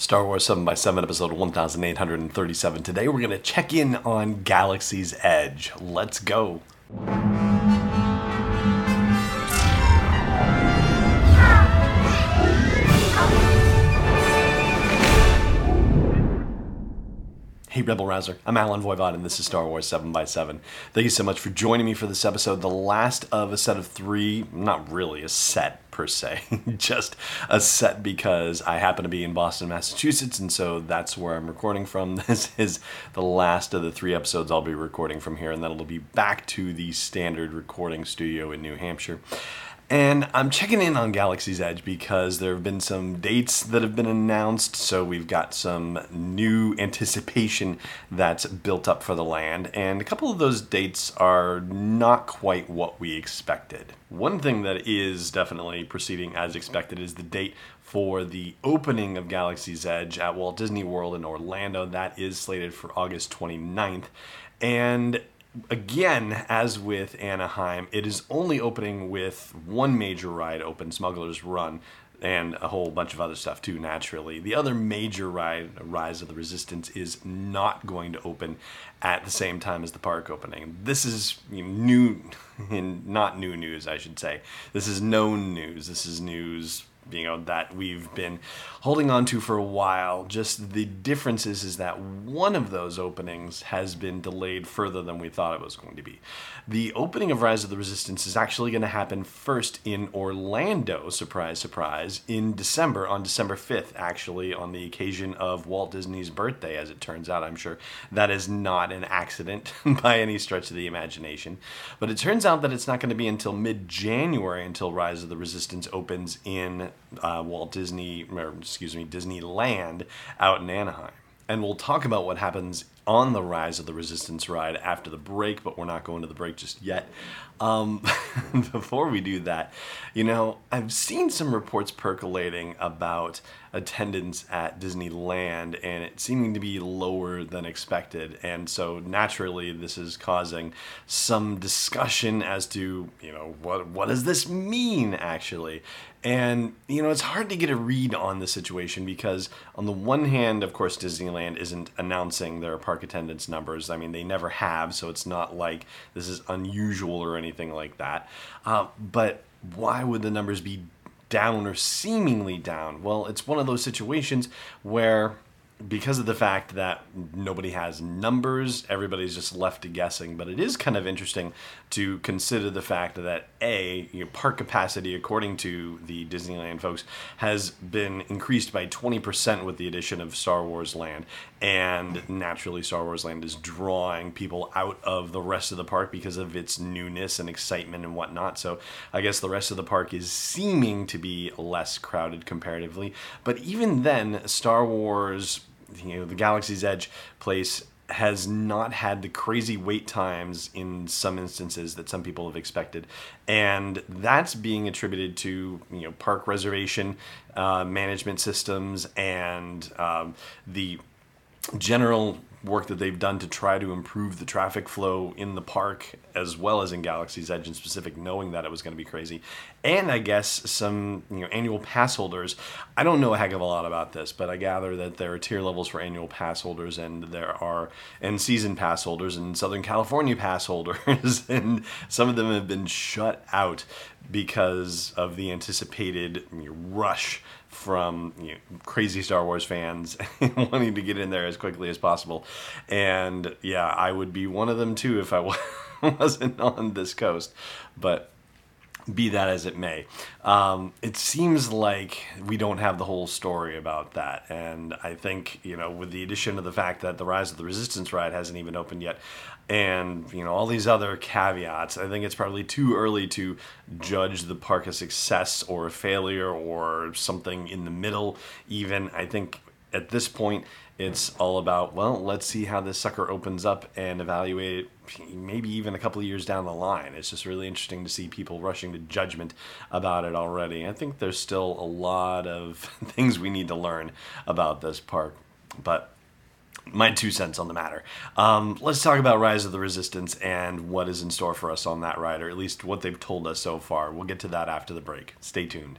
Star Wars 7x7, episode 1837. Today we're going to check in on Galaxy's Edge. Let's go. Hey, Rebel Rouser. I'm Allen Voivod, and this is Star Wars 7x7. Thank you so much for joining me for this episode, the last of a set of three, not really a set per se, just a set because I happen to be in Boston, Massachusetts, and so that's where I'm recording from. This is the last of the three episodes I'll be recording from here, and then it'll be back to the standard recording studio in New Hampshire. And I'm checking in on Galaxy's Edge because there have been some dates that have been announced. So we've got some new anticipation that's built up for the land. And a couple of those dates are not quite what we expected. One thing that is definitely proceeding as expected is the date for the opening of Galaxy's Edge at Walt Disney World in Orlando. That is slated for August 29th. And again, as with Anaheim, it is only opening with one major ride open, Smuggler's Run, and a whole bunch of other stuff too, naturally. The other major ride, Rise of the Resistance, is not going to open at the same time as the park opening. This is new, not new news, I should say. This is known news. This is news you know that we've been holding on to for a while. Just the difference is, is that one of those openings has been delayed further than we thought it was going to be. The opening of rise of the resistance is actually going to happen first in orlando surprise surprise in december on december 5th actually on the occasion of walt disney's birthday as it turns out i'm sure. That is not an accident by any stretch of the imagination. But it turns out that it's not going to be until mid-january until rise of the resistance opens in uh, Walt Disney, or excuse me, Disneyland out in Anaheim. And we'll talk about what happens on the Rise of the Resistance ride after the break, but we're not going to the break just yet. Um, before we do that, you know, I've seen some reports percolating about attendance at Disneyland and it seeming to be lower than expected. And so naturally, this is causing some discussion as to, you know, what, what does this mean actually? And, you know, it's hard to get a read on the situation because, on the one hand, of course, Disneyland isn't announcing their park attendance numbers. I mean, they never have, so it's not like this is unusual or anything like that. Uh, but why would the numbers be down or seemingly down? Well, it's one of those situations where because of the fact that nobody has numbers, everybody's just left to guessing. But it is kind of interesting to consider the fact that a you know, park capacity, according to the Disneyland folks, has been increased by 20% with the addition of Star Wars Land, and naturally, Star Wars Land is drawing people out of the rest of the park because of its newness and excitement and whatnot. So I guess the rest of the park is seeming to be less crowded comparatively. But even then, Star Wars you know the Galaxy's Edge place has not had the crazy wait times in some instances that some people have expected, and that's being attributed to you know park reservation uh, management systems and um, the general work that they've done to try to improve the traffic flow in the park as well as in Galaxy's Edge in specific, knowing that it was going to be crazy. And I guess some you know annual pass holders. I don't know a heck of a lot about this, but I gather that there are tier levels for annual pass holders, and there are and season pass holders and Southern California pass holders, and some of them have been shut out because of the anticipated rush from you know, crazy Star Wars fans wanting to get in there as quickly as possible. And yeah, I would be one of them too if I wasn't on this coast. But be that as it may, um, it seems like we don't have the whole story about that. And I think, you know, with the addition of the fact that the Rise of the Resistance ride hasn't even opened yet, and, you know, all these other caveats, I think it's probably too early to judge the park a success or a failure or something in the middle, even. I think at this point, it's all about, well, let's see how this sucker opens up and evaluate it maybe even a couple of years down the line. It's just really interesting to see people rushing to judgment about it already. I think there's still a lot of things we need to learn about this park. But my two cents on the matter. Um, let's talk about Rise of the Resistance and what is in store for us on that ride, or at least what they've told us so far. We'll get to that after the break. Stay tuned.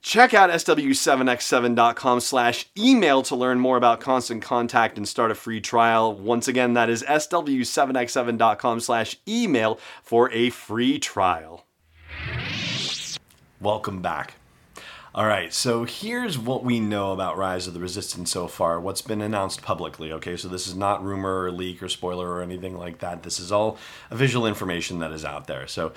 Check out sw7x7.com slash email to learn more about Constant Contact and start a free trial. Once again, that is sw7x7.com slash email for a free trial. Welcome back. All right, so here's what we know about Rise of the Resistance so far, what's been announced publicly. Okay, so this is not rumor or leak or spoiler or anything like that. This is all visual information that is out there. So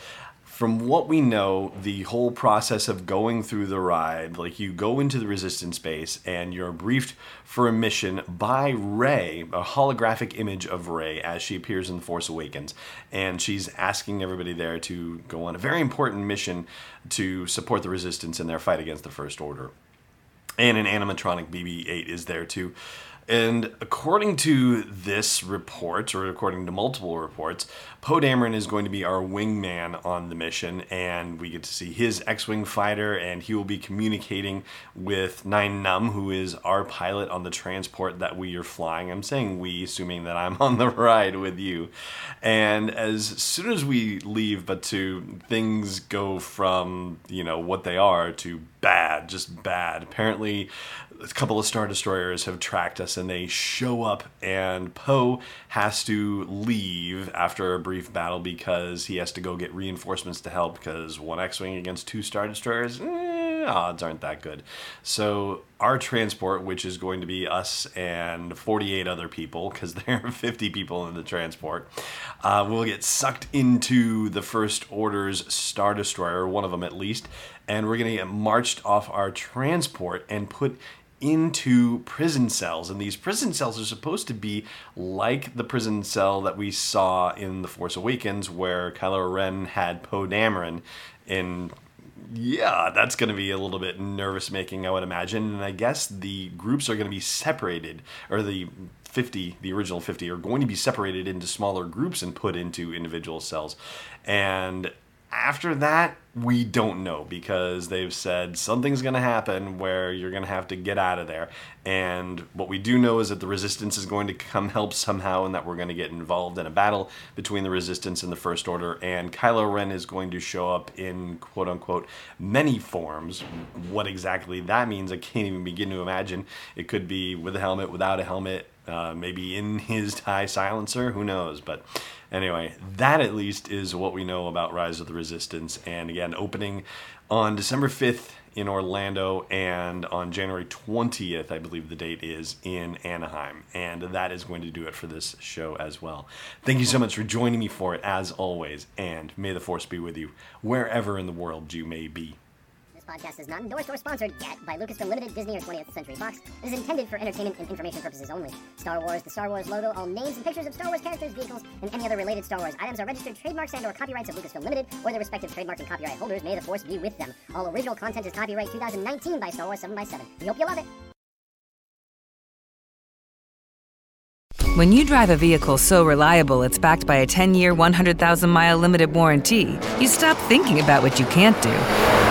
from what we know, the whole process of going through the ride, like you go into the resistance base and you're briefed for a mission by Rey, a holographic image of Rey as she appears in The Force Awakens. And she's asking everybody there to go on a very important mission to support the resistance in their fight against the First Order. And an animatronic BB 8 is there too. And according to this report, or according to multiple reports, Poe Dameron is going to be our wingman on the mission, and we get to see his X-wing fighter, and he will be communicating with Nien Nunb, who is our pilot on the transport that we are flying. I'm saying we, assuming that I'm on the ride with you. And as soon as we leave, but to things go from you know what they are to bad, just bad. Apparently, a couple of star destroyers have tracked us, and they show up, and Poe has to leave after a brief battle because he has to go get reinforcements to help because one X-wing against two Star Destroyers, eh, odds aren't that good. So our transport, which is going to be us and 48 other people, because there are 50 people in the transport, uh, will get sucked into the First Order's Star Destroyer, one of them at least, and we're going to get marched off our transport and put into prison cells. And these prison cells are supposed to be like the prison cell that we saw in The Force Awakens, where Kylo Ren had Poe Dameron. And yeah, that's going to be a little bit nervous making, I would imagine. And I guess the groups are going to be separated, or the 50, the original 50, are going to be separated into smaller groups and put into individual cells. And after that, we don't know because they've said something's going to happen where you're going to have to get out of there. And what we do know is that the resistance is going to come help somehow and that we're going to get involved in a battle between the resistance and the First Order. And Kylo Ren is going to show up in quote unquote many forms. What exactly that means, I can't even begin to imagine. It could be with a helmet, without a helmet, uh, maybe in his tie silencer, who knows? But anyway, that at least is what we know about Rise of the Resistance. And again, opening on December 5th in Orlando and on January 20th, I believe the date is in Anaheim. And that is going to do it for this show as well. Thank you so much for joining me for it, as always. And may the force be with you wherever in the world you may be podcast is not endorsed or sponsored yet by Lucasfilm Limited, Disney, or 20th Century Fox. It is intended for entertainment and information purposes only. Star Wars, the Star Wars logo, all names and pictures of Star Wars characters, vehicles, and any other related Star Wars items are registered trademarks and or copyrights of Lucasfilm Limited or their respective trademark and copyright holders. May the force be with them. All original content is copyright 2019 by Star Wars 7x7. We hope you love it. When you drive a vehicle so reliable it's backed by a 10 year, 100,000 mile limited warranty, you stop thinking about what you can't do